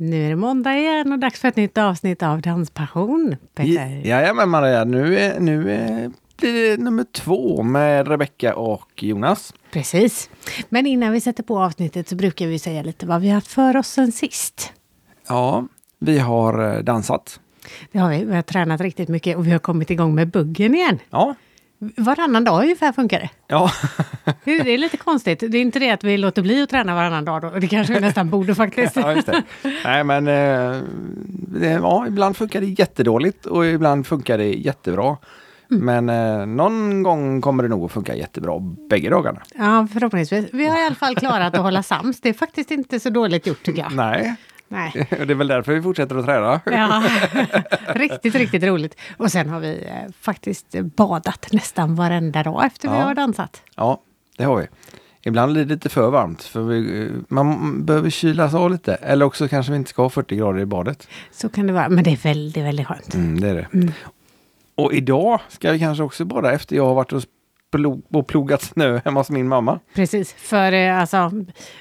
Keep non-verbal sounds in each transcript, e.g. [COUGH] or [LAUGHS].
Nu är det måndag igen och dags för ett nytt avsnitt av Danspassion. Peter. Jajamän Maria, nu, är, nu är, blir det nummer två med Rebecka och Jonas. Precis. Men innan vi sätter på avsnittet så brukar vi säga lite vad vi har haft för oss sen sist. Ja, vi har eh, dansat. Det har vi. Vi har tränat riktigt mycket och vi har kommit igång med buggen igen. Ja. Varannan dag ungefär funkar det. Ja. [LAUGHS] Det är, lite konstigt. Det är inte det att vi låter bli att träna varannan dag då. Det kanske vi nästan borde [LAUGHS] faktiskt. ja. Nej men eh, ja, ibland funkar det jättedåligt och ibland funkar det jättebra. Men eh, någon gång kommer det nog att funka jättebra bägge dagarna. Ja, förhoppningsvis. Vi har i alla fall klarat att hålla sams. Det är faktiskt inte så dåligt gjort tycker jag. Nej, Nej. [LAUGHS] och det är väl därför vi fortsätter att träna. [LAUGHS] Ja, riktigt, riktigt roligt. Och sen har vi eh, faktiskt badat nästan varenda dag efter vi Ja. har dansat. Ja, det har vi. Ibland blir det lite för varmt för vi, eh, man behöver kylas av lite. Eller också kanske vi inte ska ha 40 grader i badet. Så kan det vara. Men det är väldigt, väldigt skönt. Mm, det är det. Och idag ska vi kanske också bada efter jag har varit och, och plogat snö hemma hos min mamma. Precis, för eh, alltså,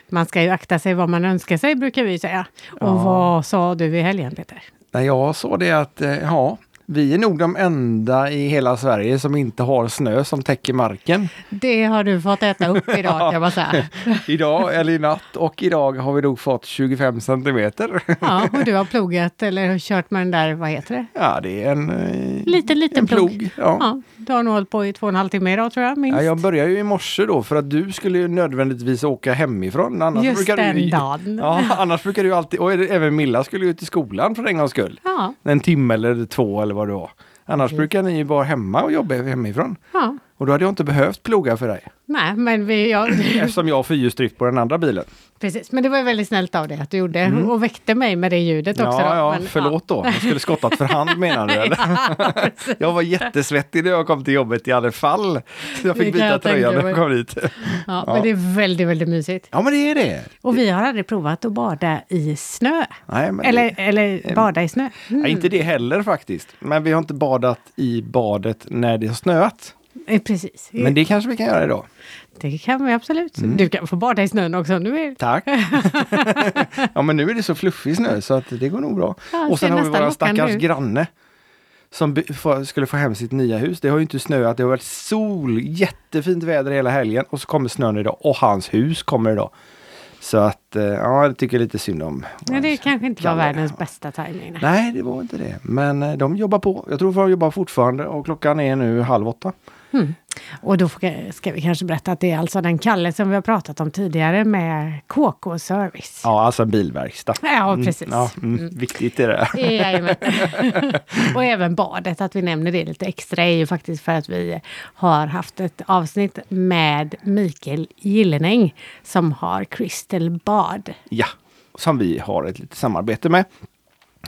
man ska ju akta sig vad man önskar sig brukar vi säga. Och Ja. vad sa du i helgen Peter? Jag sa det att eh, ja, vi är nog de enda i hela Sverige som inte har snö som täcker marken. Det har du fått äta upp [LAUGHS] idag kan man säga. [LAUGHS] Idag, eller i natt och idag har vi nog fått 25 centimeter. Ja, [LAUGHS] och du har plogat eller kört med den där, vad heter det? Ja, det är en, eh, Liten, liten en plog. plog. Ja. Ja, du har nog hållit på i två och en halv timme idag tror jag, minst. Ja, jag började ju i morse då för att du skulle ju nödvändigtvis åka hemifrån. Annars Just brukar den du, dagen. Ja, annars brukar du alltid, och även Milla skulle ju till skolan för en gångs skull. Ja, En timme eller två eller vad det var. Annars brukar ni ju vara hemma och jobba hemifrån. ja. Och då hade jag inte behövt ploga för dig. Nej, men vi, ja, [LAUGHS] Eftersom jag har fyrhjulsdrift på den andra bilen. precis. Men det var väldigt snällt av dig att du gjorde och väckte mig med det ljudet också. Mm. Ja, då. ja, Men, förlåt då. Jag skulle skottat för hand [LAUGHS] menar du? Eller? Jag var jättesvettig när jag kom till jobbet i alla fall. Så jag Det fick kan byta jag tröja när jag kom dit. Ja, Ja. Men det är väldigt, väldigt mysigt. Ja men det är det. Och vi har aldrig provat att bada i snö. Nej, Eller, det, eller bada i snö. Mm. nej, inte det heller faktiskt. Men vi har inte badat i badet när det har snöat. Eh, Precis. Men det kanske vi kan göra idag. Det kan vi absolut. Mm. Du kan få bada i snön också du vill. Tack! [LAUGHS] ja men nu är det så fluffig snö så att det går nog bra. Ja, och sen har vi lockande stackars ut. granne. Som skulle få hem sitt nya hus. Det har ju inte snöat, det har varit sol, jättefint väder hela helgen och så kommer snön idag och hans hus kommer idag. Så att, eh, ja, jag tycker lite synd om. Nej, det kanske inte var världens bästa tajming. nej. Det var inte det. Men eh, de jobbar på. Jag tror de jobbar fortfarande och klockan är nu halv åtta. Och då ska vi kanske berätta att det är alltså den Kalle som vi har pratat om tidigare med KK Service. Ja, alltså en bilverkstad. Ja, precis. Ja, mm, Viktigt är det. Jajamän. [LAUGHS] och även badet, att vi nämner det lite extra är ju faktiskt för att vi har haft ett avsnitt med Mikael Gillenäng som har Crystal Bad. Ja, som vi har ett litet samarbete med.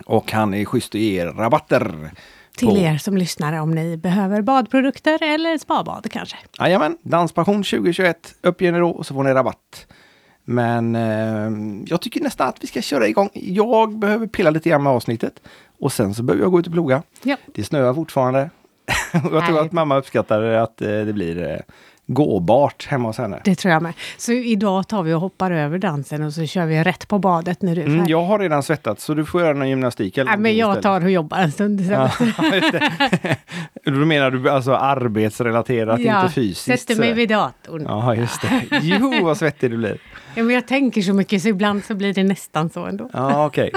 Och han är schysst och ger rabatter. Till er som lyssnar om ni behöver badprodukter eller spabad kanske. Jajamän, Danspassion 2021. Uppge er då och så får ni rabatt. Men eh, jag tycker nästan att vi ska köra igång. Jag behöver pilla lite grann med avsnittet. Och sen så behöver jag gå ut och ploga. Ja. Det snöar fortfarande. [LAUGHS] jag tror Nej. att mamma uppskattar att eh, det blir eh, gåbart hemma hos henne. Det tror jag med. Så idag tar vi och hoppar över dansen och så kör vi rätt på badet när du är färdig. Mm, jag har redan svettats så du får göra någon gymnastik eller Nej, men jag istället. tar och jobbar en stund. Ja, [LAUGHS] det. Då menar du alltså arbetsrelaterat, inte fysiskt? sätter mig vid datorn. Ja, just det. Jo, vad svettig du blir. Ja, men jag tänker så mycket så ibland så blir det nästan så ändå. Ja, okej.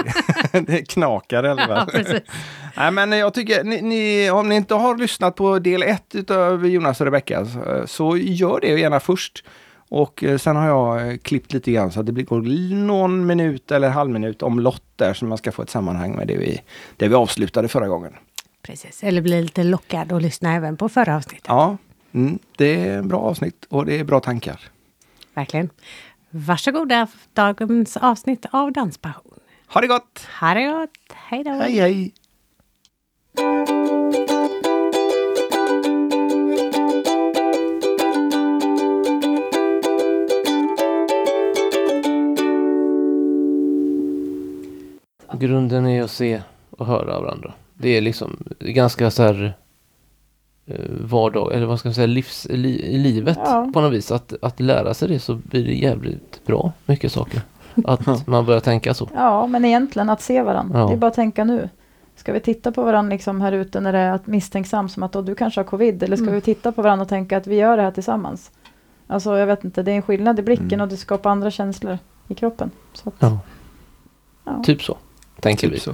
[LAUGHS] det knakar i alla Ja. [LAUGHS] Nej, men jag tycker, ni, ni, om ni inte har lyssnat på del ett utav Jonas och Rebecca så, gör det gärna först. Och eh, sen har jag eh, klippt lite grann så att det blir går någon minut eller halv minut om lott där så man ska få ett sammanhang med det vi, det vi avslutade förra gången. Precis, eller bli lite lockad och lyssna även på förra avsnittet. Ja, mm, det är bra avsnitt och det är bra tankar. Verkligen. Varsågoda dagens avsnitt av Danspassion. Ha det gott! Ha det gott! Hej då! Hej hej! Grunden är att se och höra varandra. Det är liksom ganska så här vardag, eller vad ska man säga, livs, li, i livet Ja. på något vis. Att, att lära sig det så blir det jävligt bra, mycket saker. att [LAUGHS] man börjar tänka så. Ja, men egentligen att se varandra. Ja. Det är bara att tänka nu. Ska vi titta på varandra liksom här ute när det är att misstänksam som att då, du kanske har covid? Eller ska Mm. vi titta på varandra och tänka att vi gör det här tillsammans? Alltså jag vet inte, det är en skillnad i blicken Mm. och det skapar andra känslor i kroppen. Så att, Ja. Ja. Typ så, tänker vi. Typ så.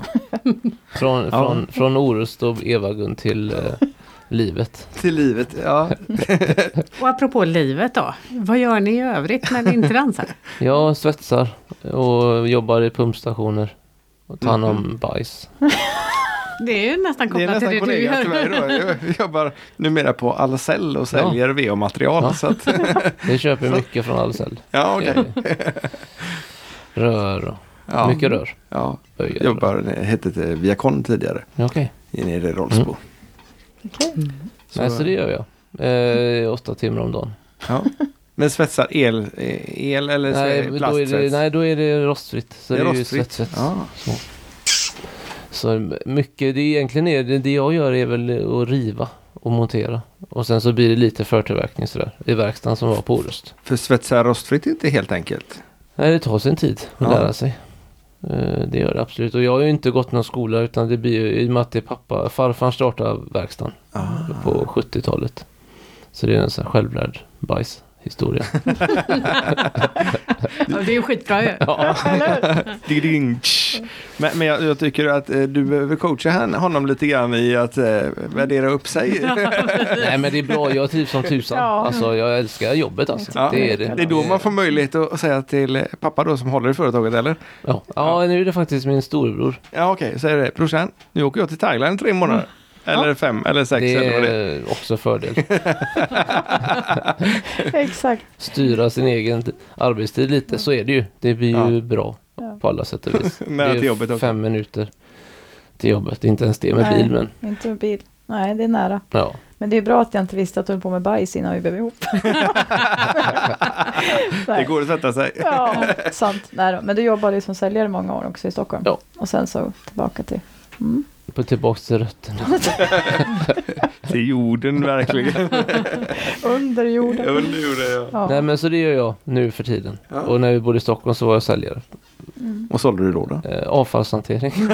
Från, Ja. från, från Orust och Eva-Gun till eh, [LAUGHS] livet. Till livet, ja. [LAUGHS] Och apropå livet då. Vad gör ni i övrigt när ni inte dansar? [LAUGHS] Jag svetsar och jobbar i pumpstationer och tar hand om Mhm. bajs. [LAUGHS] Det är ju nästan Det är kopplat till nästan det du kollega till mig gör. då. Jag jobbar numera på Ahlsell och säljer. Ja. Så att, Det köper mycket från Ahlsell. ja, okej. Rör och Ja. mycket rör. Ja, Böjer jobbar, det hette det Viacon tidigare, Okej, nere i Rollsbo. Mm. Okej. Så- Nej, så det gör jag. Eh, åtta timmar om dagen. Ja. Men svetsar el, el eller Nej, men då är det, plastsvets? nej, då är det rostfritt. Så det är, ju rostfritt. svetsvets. Ja. Så. så mycket, det är egentligen är det, det jag gör är väl att riva och montera. Och sen så blir det lite förtillverkning sådär i verkstaden som var på Orust. För svetsa rostfritt är inte helt enkelt. Nej, det tar sin tid att Ja. lära sig. Eh, Det gör det absolut. Och jag har ju inte gått någon skola utan det blir ju i och med att det är pappa, farfar startade verkstaden Ah. på 70-talet. Så det är en sån här självlärd bajshistoria. [LAUGHS] Ja, det är ju skitbra ju. ja. Men, men jag, jag tycker att eh, du behöver coacha han, honom lite grann i att eh, värdera upp sig. Nej men det är bra, jag trivs som tusan. Ja. Alltså jag älskar jobbet alltså. Ja, det är det. Det är då man får möjlighet att säga till eh, pappa då som håller i företaget eller? Ja. ja, nu är det faktiskt min storebror. Ja okej, säger det. Brorsan, nu åker jag till Thailand i tre månader. Eller fem eller sex Det eller vad det är. också fördel. [LAUGHS] Exakt. Styra sin egen arbetstid lite, så är det ju. Det blir ju Ja. bra Ja. på alla sätt och vis. [LAUGHS] Nära det till är jobbet också. fem minuter till jobbet. Inte ens det med Nej. bil men Inte med bil. Nej, det är nära. ja. Men det är bra att jag inte visste att du höll på med bajs innan vi blev ihop. [LAUGHS] Det går att sätta sig. Ja, sant. Nej då. Men du jobbade ju som säljare många år också i Stockholm. Ja. Och sen så tillbaka till... Mm. På tillbaks till rötterna. [LAUGHS] Till jorden verkligen. [LAUGHS] Under jorden. Under jorden ja. Ja. Nej men så det gör jag nu för tiden. Ja. Och när vi bodde i Stockholm så var jag säljare. Mm. Vad sålde du då? då? Eh, avfallshantering. [LAUGHS]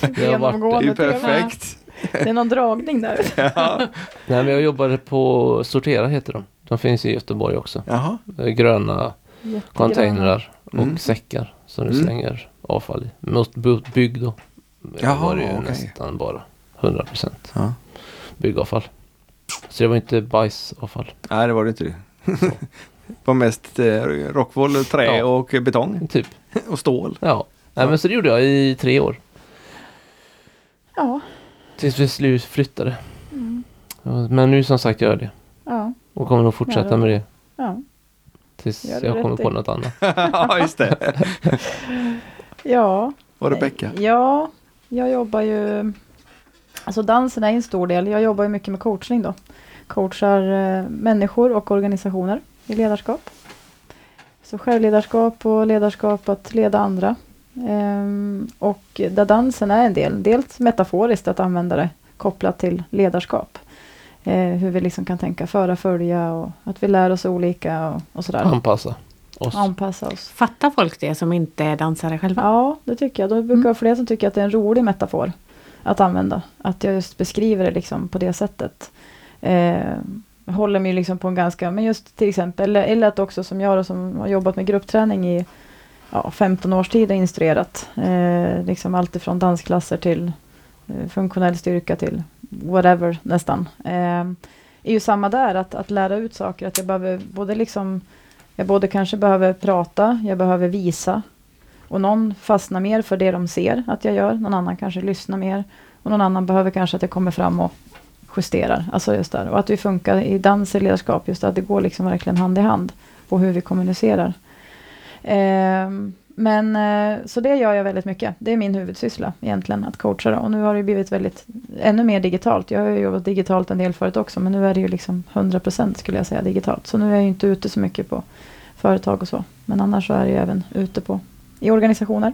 det har varit, Det är ju perfekt. Det är någon dragning där. Ja. nej men jag jobbade på Sortera heter de. De finns i Göteborg också. Jaha. Eh, Gröna Jättegröna. containrar och Mm. säckar som du Mm. slänger avfall i. Mot bygg då. Jaha, var det ju okej. nästan bara 100% Ja. byggavfall. Så det var inte bajsavfall. Nej, det var det inte. det. Var mest eh, rockwool, trä Ja. och betong. Typ. Och stål. Ja. Nej Ja. men så det gjorde jag i tre år. Ja. Tills vi slut flyttade. Mm. Men nu som sagt gör jag det. Ja. Och kommer nog fortsätta Ja, det- med det. Ja. Tills det jag kommer på i. något annat. [LAUGHS] ja, just det. [LAUGHS] Ja. Och Rebecka. Ja, jag jobbar ju... Alltså dansen är en stor del. Jag jobbar ju mycket med coachning då. Coachar eh, människor och organisationer i ledarskap. Så självledarskap och ledarskap att leda andra. Ehm, och där dansen är en del. Dels metaforiskt att använda det kopplat till ledarskap. Eh, hur vi liksom kan tänka föra, följa och att vi lär oss olika och, och sådär. Anpassa oss. Anpassa oss. Fattar folk det som inte är dansare själva? Ja, det tycker jag. Då brukar vara fler som tycker att det är en rolig metafor att använda. Att jag just beskriver det liksom på det sättet. Eh, håller mig liksom på en ganska, men just till exempel, eller, eller att också som jag då, som har jobbat med gruppträning i ja, 15 års tid och instruerat. Eh, liksom allt ifrån dansklasser till eh, funktionell styrka till whatever nästan. Eh, är ju samma där, att, att lära ut saker, att jag behöver både liksom jag både kanske behöver prata, jag behöver visa, och någon fastnar mer för det de ser att jag gör. Någon annan kanske lyssnar mer. Och någon annan behöver kanske att jag kommer fram och justerar. Alltså just där. Och att vi funkar i dans och ledarskap. Just att det går liksom verkligen hand i hand. På hur vi kommunicerar. Eh, men eh, så det gör jag väldigt mycket. Det är min huvudsyssla egentligen. Att coacha. Då. Och nu har det blivit väldigt ännu mer digitalt. Jag har ju jobbat digitalt en del förut också. Men nu är det ju liksom 100% skulle jag säga digitalt. Så nu är jag ju inte ute så mycket på företag och så. Men annars så är ju även ute på i organisationer.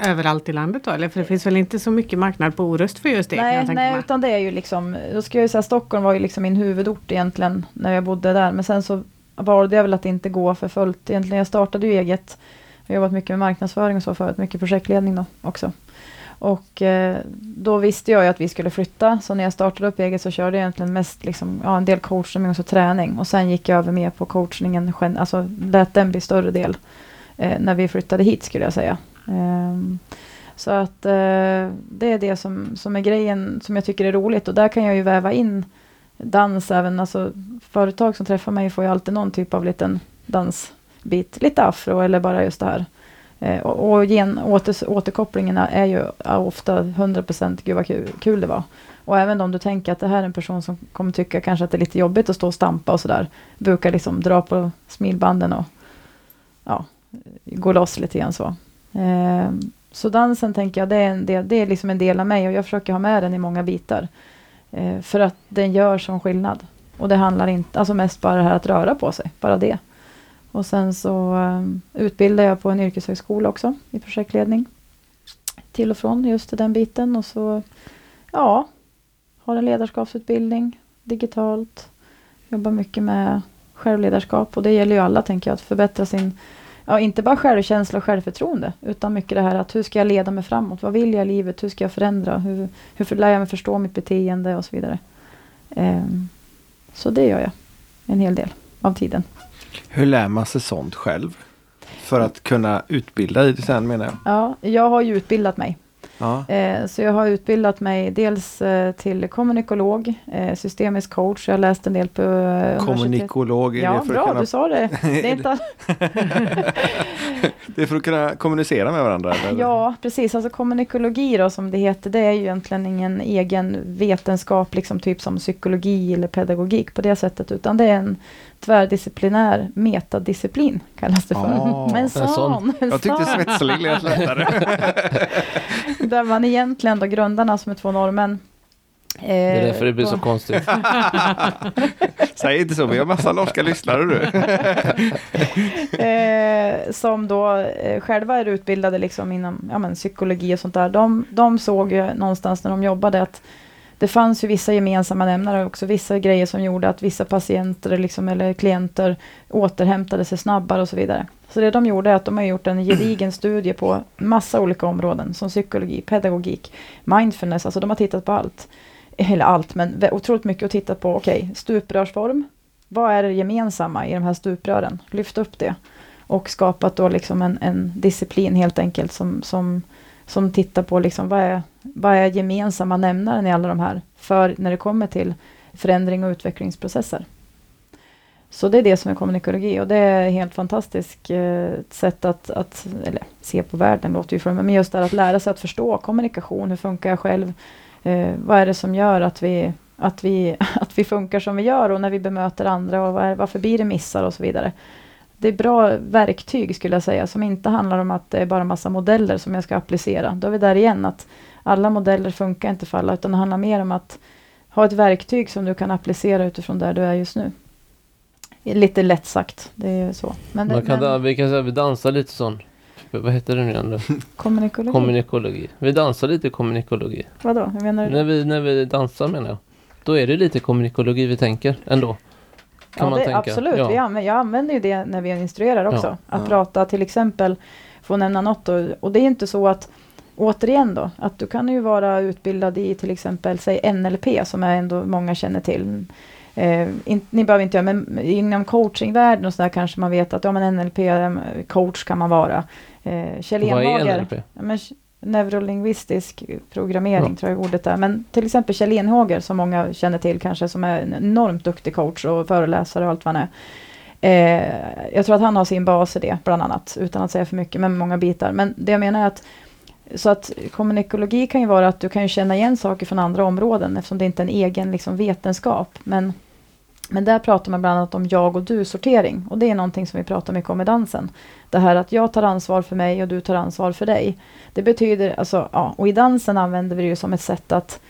Överallt i landet då? Eller för det finns väl inte så mycket marknad på Orust för just det? jag Nej, nej utan det är ju liksom, då ska jag ju säga Stockholm var ju liksom min huvudort egentligen när jag bodde där. Men sen så valde jag väl att inte gå för fullt. Egentligen, jag startade ju eget. Jag har jobbat mycket med marknadsföring och så förut, mycket projektledning då också. Och eh, då visste jag ju att vi skulle flytta, så när jag startade upp eget så körde jag egentligen mest liksom, ja, en del coachning och så träning. Och sen gick jag över mer på coachningen, alltså lät den bli större del eh, när vi flyttade hit skulle jag säga. Um, så att eh, det är det som, som är grejen som jag tycker är roligt och där kan jag ju väva in dans även, alltså företag som träffar mig får ju alltid någon typ av liten dans bit, lite afro eller bara just det här. Eh, och och gen, åter, återkopplingarna är ju ofta 100% gud vad kul, kul det var. Och även om du tänker att det här är en person som kommer tycka kanske att det är lite jobbigt att stå och stampa och sådär, brukar liksom dra på smilbanden och ja, gå loss lite grann så. Eh, så dansen tänker jag, det är, en del, det är liksom en del av mig och jag försöker ha med den i många bitar. Eh, för att den gör som skillnad. Och det handlar inte, alltså mest bara det här att röra på sig, bara det. Och sen så um, utbildar jag på en yrkeshögskola också i projektledning. Till och från just den biten och så ja, har en ledarskapsutbildning digitalt. Jobbar mycket med självledarskap och det gäller ju alla tänker jag att förbättra sin ja, inte bara självkänsla och självförtroende, utan mycket det här att hur ska jag leda mig framåt? Vad vill jag i livet? Hur ska jag förändra? Hur, hur lär jag mig förstå mitt beteende och så vidare. Um, så det gör jag en hel del av tiden. Hur lär man sig sånt själv? För att kunna utbilda i det sen menar jag. Ja, jag har ju utbildat mig. Ja. Eh, så jag har utbildat mig dels eh, till kommunikolog, eh, systemisk coach. Jag har läst en del på Kommunikolog, ja, bra, kunna... du sa det. [LAUGHS] Det är, inte... [LAUGHS] [LAUGHS] det är för att kunna kommunicera med varandra? Eller? Ja, precis. Alltså kommunikologi då, som det heter, det är ju egentligen ingen egen vetenskap, liksom typ som psykologi eller pedagogik på det sättet, utan det är en tvärdisciplinär metadisciplin kallas det för. Oh, Men sån, sån. Jag tyckte svetslig lät lättare. [LAUGHS] Där man egentligen då grundarna som är två norrmän det är därför det blir så konstigt. [LAUGHS] Säg inte så, vi har massa norska lyssnare du. [LAUGHS] eh, som då eh, själva är utbildade liksom inom ja, men, psykologi och sånt där. De, de såg ju någonstans när de jobbade att det fanns ju vissa gemensamma nämnare också, vissa grejer som gjorde att vissa patienter liksom, eller klienter återhämtade sig snabbare och så vidare. Så det de gjorde är att de har gjort en gedigen studie på massa olika områden som psykologi, pedagogik, mindfulness, alltså de har tittat på allt. Eller allt, men otroligt mycket att titta på, okej, okay, stuprörsform. Vad är det gemensamma i de här stuprören? Lyft upp det. Och skapat då liksom en, en disciplin helt enkelt som, som som tittar på liksom vad, är, vad är gemensamma nämnaren i alla de här, för när det kommer till förändring och utvecklingsprocesser. Så det är det som är kommunikologi och det är helt fantastiskt eh, sätt att, att eller, se på världen, låter ju för mig, men just det här att lära sig att förstå kommunikation, hur funkar jag själv? Eh, vad är det som gör att vi, att, vi, [LAUGHS] att vi funkar som vi gör och när vi bemöter andra och var, varför blir det missar och så vidare det är bra verktyg skulle jag säga, som inte handlar om att det är bara massa modeller som jag ska applicera. Då är vi där igen, att alla modeller funkar inte för alla, utan det handlar mer om att ha ett verktyg som du kan applicera utifrån där du är just nu. Lite lätt sagt, det är så. Men, det, kan men... Da, vi kan säga vi dansar lite sån, vad heter det nu igen Kommunikologi. Kommunikologi. Vi dansar lite kommunikologi. Vadå, hur menar du? När vi, när vi dansar menar jag. Då är det lite kommunikologi vi tänker ändå. Kan ja, det, absolut. Ja. Vi använder, jag använder ju det när vi instruerar också. Ja, att ja. prata till exempel, att nämna något då, och det är inte så att återigen då, att du kan ju vara utbildad i till exempel, säg NLP som är ändå många känner till. Eh, in, ni behöver inte göra, men inom coachingvärlden och sådär kanske man vet att ja, men NLP-coach kan man vara. Eh, Kjell Enhager. Vad är NLP? Ja, men, neurolingvistisk programmering, ja. tror jag ordet är. Men till exempel Kjell Enhager, som många känner till kanske, som är en enormt duktig coach och föreläsare och allt vad han är. Eh, jag tror att han har sin bas i det, bland annat, utan att säga för mycket, men många bitar. Men det jag menar är att så att kommunikologi kan ju vara att du kan känna igen saker från andra områden eftersom det inte är en egen liksom, vetenskap. Men men där pratar man bland annat om jag och du-sortering. Och det är någonting som vi pratar mycket om i dansen. Det här att jag tar ansvar för mig och du tar ansvar för dig. Det betyder, alltså, ja, och i dansen använder vi det ju som ett sätt att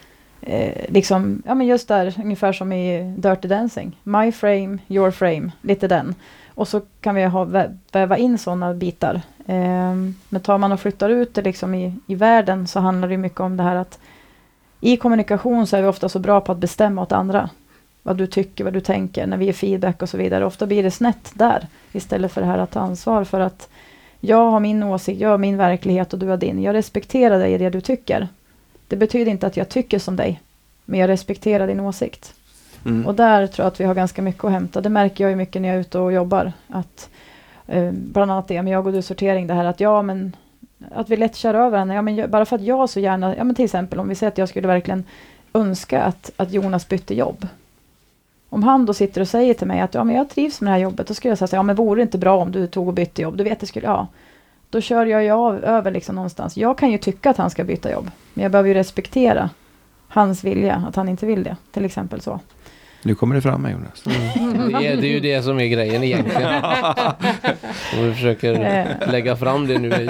eh, liksom, ja men just där, ungefär som i Dirty Dancing. My frame, your frame, lite den. Och så kan vi ha, väva in sådana bitar. Eh, men tar man och flyttar ut det liksom i, i världen så handlar det mycket om det här att i kommunikation så är vi ofta så bra på att bestämma åt andra vad du tycker, vad du tänker, när vi ger feedback och så vidare. Ofta blir det snett där, istället för det här att ta ansvar för att jag har min åsikt, jag har min verklighet och du har din. Jag respekterar dig i det du tycker. Det betyder inte att jag tycker som dig, men jag respekterar din åsikt. Mm. Och där tror jag att vi har ganska mycket att hämta. Det märker jag ju mycket när jag är ute och jobbar. Att, eh, bland annat det med jag och du sortering, det här att ja men att vi lätt kör över varandra. Ja, men jag- bara för att jag så gärna, ja men till exempel om vi säger att jag skulle verkligen önska att, att Jonas bytte jobb. Om han då sitter och säger till mig att ja, men jag trivs med det här jobbet, då skulle jag säga ja men vore det inte bra om du tog och bytte jobb? Du vet, det skulle, ja. Då kör jag ju av, över liksom någonstans. Jag kan ju tycka att han ska byta jobb, men jag behöver ju respektera hans vilja, att han inte vill det. Till exempel så. Nu kommer det fram Jonas. Det är, det är ju det som är grejen egentligen. [LAUGHS] Och vi försöker Eh. lägga fram det nu i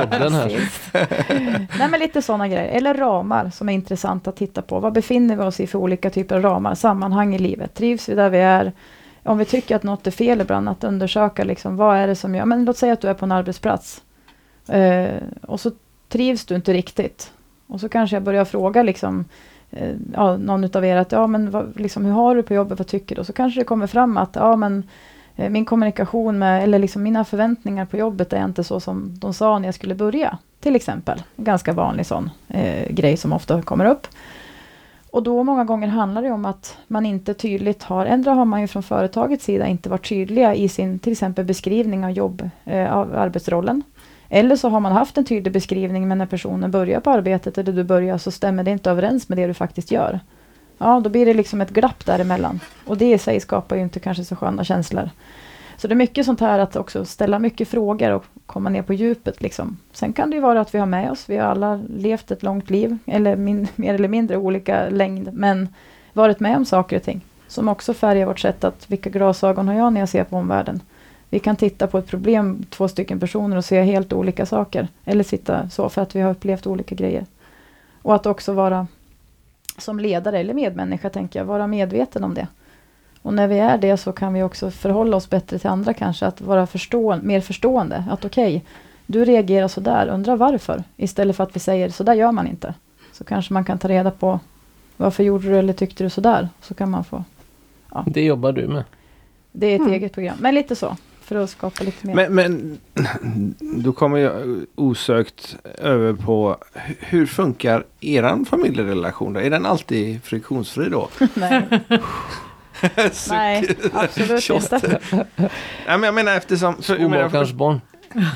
podden här. [LAUGHS] Nej men lite sådana grejer. Eller ramar som är intressant att titta på. Vad befinner vi oss i för olika typer av ramar, sammanhang i livet? Trivs vi där vi är? Om vi tycker att något är fel ibland, att undersöka liksom, vad är det som gör... Men låt säga att du är på en arbetsplats. Eh, och så trivs du inte riktigt. Och så kanske jag börjar fråga liksom, Eh, ja, någon utav er att ja, men vad, liksom, hur har du på jobbet, vad tycker du? Och så kanske det kommer fram att ja, men eh, min kommunikation med, eller liksom mina förväntningar på jobbet är inte så som de sa när jag skulle börja. Till exempel. Ganska vanlig sån eh, grej som ofta kommer upp. Och då många gånger handlar det om att man inte tydligt har, ändra har man ju från företagets sida inte varit tydliga i sin till exempel beskrivning av jobb, eh, av arbetsrollen. Eller så har man haft en tydlig beskrivning men när personen börjar på arbetet eller du börjar så stämmer det inte överens med det du faktiskt gör. Ja, då blir det liksom ett glapp däremellan. Och det i sig skapar ju inte kanske så sköna känslor. Så det är mycket sånt här att också ställa mycket frågor och komma ner på djupet. Liksom. Sen kan det ju vara att vi har med oss, vi har alla levt ett långt liv, eller min, [LAUGHS] mer eller mindre olika längd, men varit med om saker och ting som också färgar vårt sätt att, vilka glasögon har jag när jag ser på omvärlden? Vi kan titta på ett problem, två stycken personer, och se helt olika saker. Eller sitta så, för att vi har upplevt olika grejer. Och att också vara, som ledare eller medmänniska, tänker jag, vara medveten om det. Och när vi är det så kan vi också förhålla oss bättre till andra kanske, att vara förstå mer förstående. Att okej, du reagerar så där, undrar varför? Istället för att vi säger, så där gör man inte. Så kanske man kan ta reda på, varför gjorde du eller tyckte du så där? Så kan man få, Det jobbar du med. det är ett Mm. eget program. Men lite så, för att skapa lite mer. Men, men då kommer jag osökt över på hu- hur funkar eran familjerelation då? Är den alltid friktionsfri då? [LAUGHS] Nej, [LAUGHS] nej absolut inte. [LAUGHS] Nej, men jag menar eftersom... Skomakarens barn.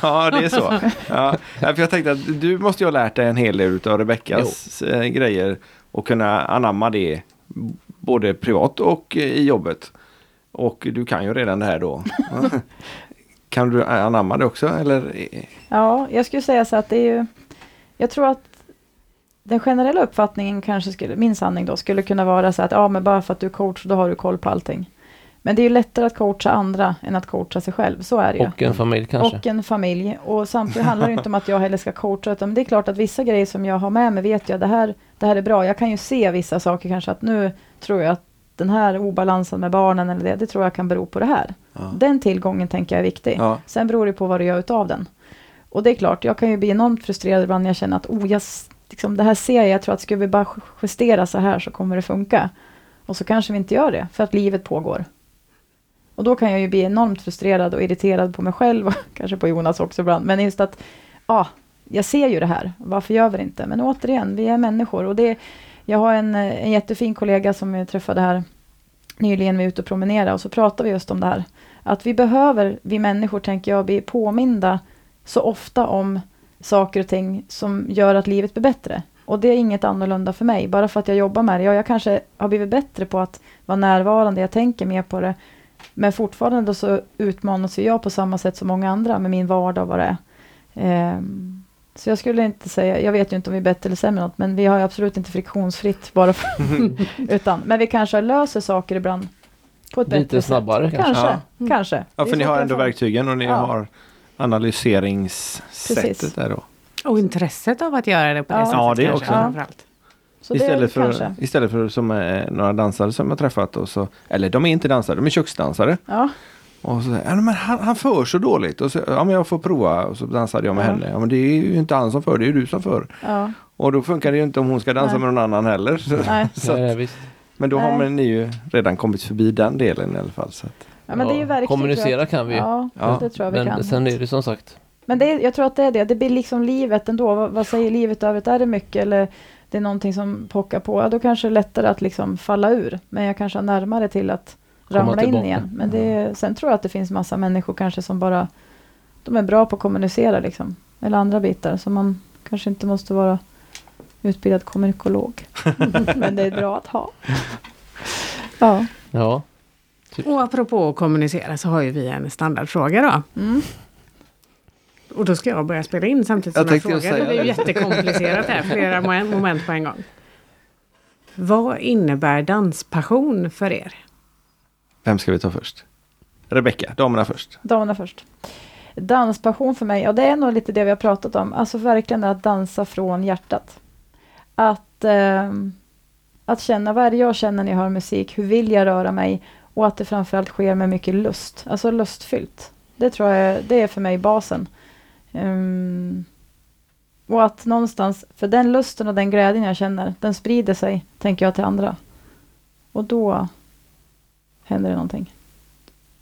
Ja, det är så. Ja, Ja, för jag tänkte att du måste ju ha lärt dig en hel del av Rebeckas eh, grejer och kunna anamma det både privat och eh, i jobbet. Och du kan ju redan det här då. [LAUGHS] kan du anamma det också eller? Ja, jag skulle säga så att det är ju... Jag tror att den generella uppfattningen kanske skulle, min sanning då, skulle kunna vara så att ja, men bara för att du är coach, då har du koll på allting. Men det är ju lättare att coacha andra än att coacha sig själv, så är det ju. Och en familj kanske. Och en familj. Och samtidigt handlar det inte om att jag heller ska coacha, utan det är klart att vissa grejer som jag har med mig vet jag, det här, det här är bra. Jag kan ju se vissa saker kanske att nu tror jag att den här obalansen med barnen eller det, det tror jag kan bero på det här. Ja. Den tillgången tänker jag är viktig. Ja. Sen beror det på vad du gör utav den. Och det är klart, jag kan ju bli enormt frustrerad ibland när jag känner att oh, jag, liksom, det här ser jag, jag tror att skulle vi bara ju- justera så här så kommer det funka. Och så kanske vi inte gör det, för att livet pågår. Och då kan jag ju bli enormt frustrerad och irriterad på mig själv och [LAUGHS] kanske på Jonas också ibland. Men just att, ja, jag ser ju det här, varför gör vi det inte? Men återigen, vi är människor och det, jag har en, eh, en jättefin kollega som jag träffade här nyligen, vi var ute och promenerade och så pratade vi just om det här. Att vi behöver, vi människor tänker jag, bli påminda så ofta om saker och ting som gör att livet blir bättre. Och det är inget annorlunda för mig, bara för att jag jobbar med det. Ja, jag kanske har blivit bättre på att vara närvarande, jag tänker mer på det. Men fortfarande så utmanas ju jag på samma sätt som många andra med min vardag och vad det är. Ehm, så jag skulle inte säga, jag vet ju inte om vi är bättre eller sämre något, men vi har ju absolut inte friktionsfritt bara för, [LAUGHS] utan, men vi kanske löser saker ibland på ett Lite bättre snabbare sätt. kanske. Kanske, Ja. kanske. Ja, för ni har ändå verktygen och ni Ja. har analyseringssättet Precis. där då. Och intresset av att göra det på det Ja. sättet Ja, det kanske också. framförallt. Så istället, för, kanske. istället för som eh, några dansare som jag träffat. Och så, eller de är inte dansare, de är köksdansare. Ja, Och så, ja, men han, han för så dåligt. Och så, ja, men jag får prova. Och så dansade jag med Ja. henne. Ja, men det är ju inte han som för, det är ju du som för. ja, Och då funkar det ju inte om hon ska dansa Nej. med någon annan heller. [LAUGHS] Så, nej. så, Nej, visst. Men då har man, ni ju redan kommit förbi den delen i alla fall. Så att, Ja, men det är ju verktyg. kommunicera jag. kan vi ju. Ja, Ja. det tror jag vi Men kan. sen är det som sagt. Men det är, jag tror att det är det. Det blir liksom livet ändå. Vad, vad säger livet övrigt? Är det mycket eller det är någonting som pockar på? Ja, då kanske det är lättare att liksom falla ur. Men jag kanske har närmare till att ramla in igen. Men det, sen tror jag att det finns massa människor kanske som bara de är bra på att kommunicera liksom. Eller andra bitar. Så man kanske inte måste vara utbildad kommunikolog. [LAUGHS] Men det är bra att ha. [LAUGHS] Ja. Ja. Och apropå att kommunicera så har ju vi en standardfråga då. Mm. Och då ska jag börja spela in samtidigt som Jag jag, ju frågar. säga Det är det. jättekomplicerat här, flera mo- [LAUGHS] moment på en gång. Vad innebär danspassion för er? Vem ska vi ta först? Rebecka, damerna först. Damerna först. Danspassion för mig, ja det är nog lite det vi har pratat om. Alltså verkligen att dansa från hjärtat. Att, eh, att känna, vad är det jag känner när jag hör musik? Hur vill jag röra mig? Och att det framförallt sker med mycket lust. Alltså lustfyllt. Det tror jag det är för mig basen. Um, och att någonstans, för den lusten och den glädjen jag känner, den sprider sig, tänker jag, till andra. Och då händer det någonting.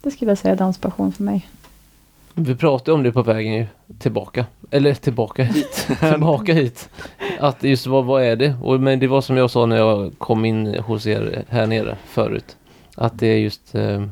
Det skulle jag säga är danspassion för mig. Vi pratade om det på vägen ju tillbaka. Eller tillbaka hit. [LAUGHS] tillbaka hit. Att just vad, vad är det? Och, men det var som jag sa när jag kom in hos er här nere förut. Att det är just eh,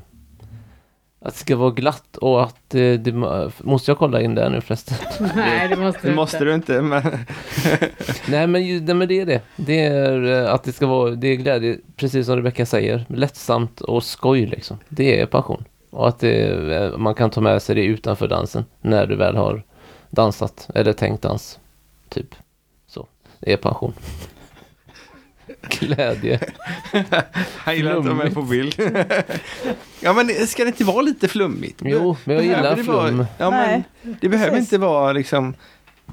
att det ska vara glatt och att eh, det, må- måste jag kolla in där nu förresten? [LAUGHS] Nej, det måste Det måste du inte, men [LAUGHS] nej, men, ju- nej men det är det. Det är eh, att det ska vara, det är glädje, precis som Rebecka säger. Lättsamt och skoj liksom. Det är passion. Och att det, eh, man kan ta med sig det utanför dansen när du väl har dansat eller tänkt dans. Typ. Så. Det är passion. Glädje. jag gillar inte att de är på bild. ja men ska det inte vara lite flummigt? Jo, men jag gillar det vara- flum. Ja, men Nej, det behöver precis. inte vara liksom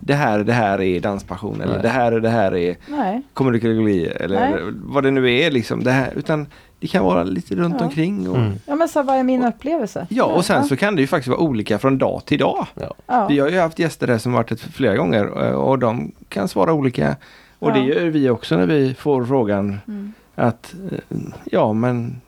det här, det här är danspassion eller Nej. det här, det här är Nej. kommunikologi eller Nej. vad det nu är liksom. Det här, utan det kan vara lite runt Ja. omkring. Och, Mm. Ja men så vad är min upplevelse? Ja, och sen så kan det ju faktiskt vara olika från dag till dag. Ja. Vi har ju haft gäster där som varit ett flera gånger eh, och de kan svara olika. Och det Ja. gör vi också när vi får frågan Mm. att eh, ja men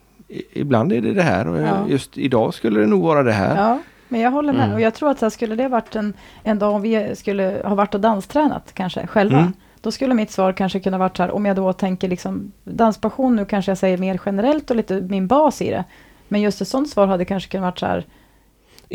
ibland är det det här och Ja. just idag skulle det nog vara det här. ja, men jag håller med. Mm. Och jag tror att så här, skulle det varit en, en dag om vi skulle ha varit och danstränat kanske själva. Mm. Då skulle mitt svar kanske kunna varit så här, om jag då tänker liksom danspassion, nu kanske jag säger mer generellt och lite min bas i det. Men just ett sånt svar hade kanske kunnat varit så här,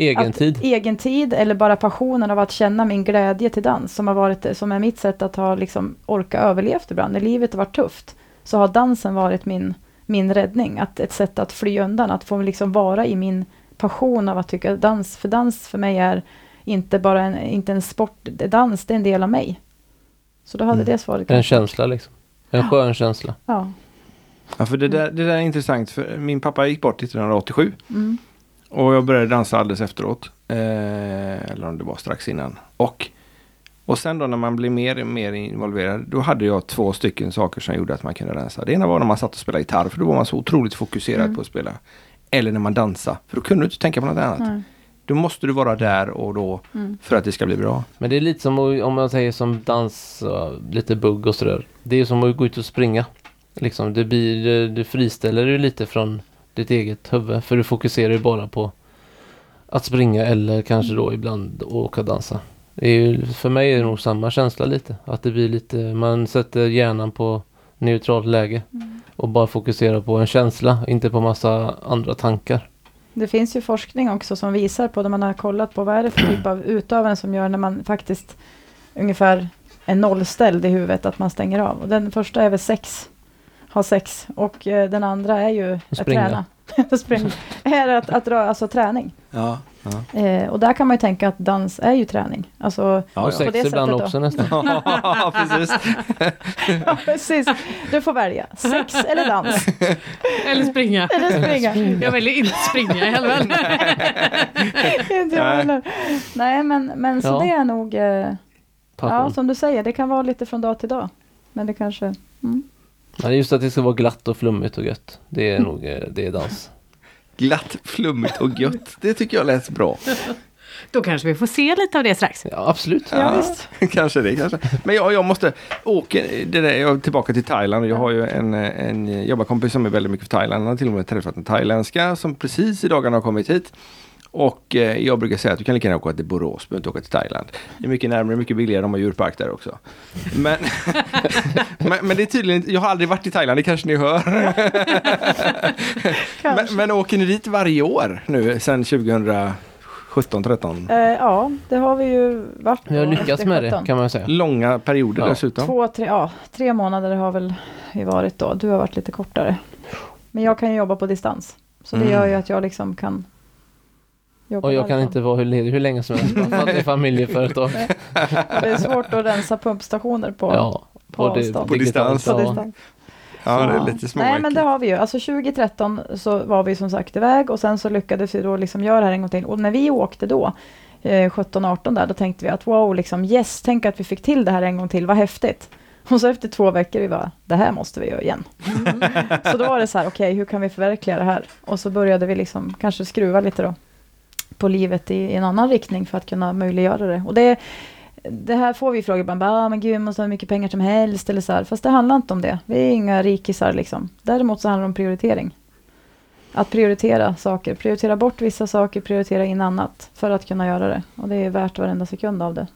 Egen att, tid. egen tid eller bara passionen av att känna min glädje till dans som har varit, som är mitt sätt att ha liksom orka överlevt ibland. När livet har varit tufft så har dansen varit min, min räddning. Att ett sätt att fly undan, att få liksom vara i min passion av att tycka dans. För dans för mig är inte bara en, inte en sport, dans det är en del av mig. Så då hade Mm. det svaret En kanske- känsla liksom. En skön känsla. Ja. Ja, för det där, det där är intressant för min pappa gick bort 1987 Mm. Och jag började dansa alldeles efteråt. Eh, eller om det var strax innan. Och, och sen då när man blev mer och mer involverad då hade jag två stycken saker som gjorde att man kunde dansa. Det ena var när man satt och spelade gitarr för då var man så otroligt fokuserad Mm. på att spela. Eller när man dansade för då kunde du inte tänka på något annat. Nej. Då måste du vara där och då Mm. för att det ska bli bra. Men det är lite som om man säger som dans, lite bugg och sådär. Det är som att gå ut och springa. Liksom, det blir, det- du friställer dig lite från ditt eget huvud. För du fokuserar ju bara på att springa eller kanske då ibland åka och dansa. Det är ju, för mig är det nog samma känsla lite. Att det blir lite, man sätter hjärnan på neutralt läge. Och bara fokuserar på en känsla, inte på massa andra tankar. Det finns ju forskning också som visar på, där man har kollat på vad är det för typ av [CLEARS THROAT] utövande som gör när man faktiskt ungefär är nollställd i huvudet, att man stänger av. Och den första är väl sex, ha sex. Och eh, den andra är ju att springa. träna. [LAUGHS] Att springa. är att, att röra, alltså träning. Ja, ja. Eh, och där kan man ju tänka att dans är ju träning. Alltså, Ja, och sex det ibland då. också nästan. [LAUGHS] ja, precis. [LAUGHS] ja, precis. Du får välja, sex eller dans. Eller springa. Eller springa. Jag väljer inte springa i fall. Inte jag Nej. heller. Nej, men, men så Ja. det är nog... Eh, ja, som du säger, det kan vara lite från dag till dag. Men det kanske... Mm. Men just att det ska vara glatt och flummigt och gött. Det är nog, eh, det är dans. [LAUGHS] Glatt, flummigt och gött. Det tycker jag lät bra. Då kanske vi får se lite av det strax. Ja, absolut. Ja, visst. [LAUGHS] kanske det kanske. Men jag, jag måste åka det där, jag är tillbaka till Thailand. Jag har ju en, en jobbarkompis som är väldigt mycket för Thailand. Han har till och med träffat en thailändska som precis i dagarna har kommit hit. Och eh, jag brukar säga att du kan lika gärna åka till Borås, behöver inte åka till Thailand. Det är mycket närmare, mycket billigare, de har djurpark där också. Men, [LAUGHS] men, men det är tydligen jag har aldrig varit i Thailand, det kanske ni hör. [LAUGHS] men, Kanske. men åker ni dit varje år nu sedan 2017, 13? Eh, ja, det har vi ju varit. Vi har lyckats med det 17. kan man säga. Långa perioder Ja. dessutom. Två, tre, ja, tre månader har väl vi varit då. Du har varit lite kortare. Men jag kan ju jobba på distans. Så det Mm. gör ju att jag liksom kan jobba Och jag kan inte vara hur ledig hur länge som helst för att det är familjeföretag. [LAUGHS] Det är svårt att rensa pumpstationer på, Ja, på och det-. På distans. på ja. distans. Ja, det är lite Nej småmärkligt. men det har vi ju. Alltså 2013 så var vi som sagt iväg och sen så lyckades vi då liksom göra det här en gång till. Och när vi åkte då, eh, 17-18 där, då tänkte vi att wow, liksom yes, tänk att vi fick till det här en gång till, vad häftigt. Och så efter två veckor vi bara, det här måste vi göra igen. så då var det så här, okej hur kan vi förverkliga det här? Och så började vi liksom kanske skruva lite då på livet i, i en annan riktning för att kunna möjliggöra det. Och det, det här får vi frågor ibland, bara, ah, men gud, vi måste ha hur mycket pengar som helst eller så här. Fast det handlar inte om det. Vi är inga rikisar liksom. Däremot så handlar det om prioritering. Att prioritera saker, prioritera bort vissa saker, prioritera in annat för att kunna göra det. Och det är värt varenda sekund av det.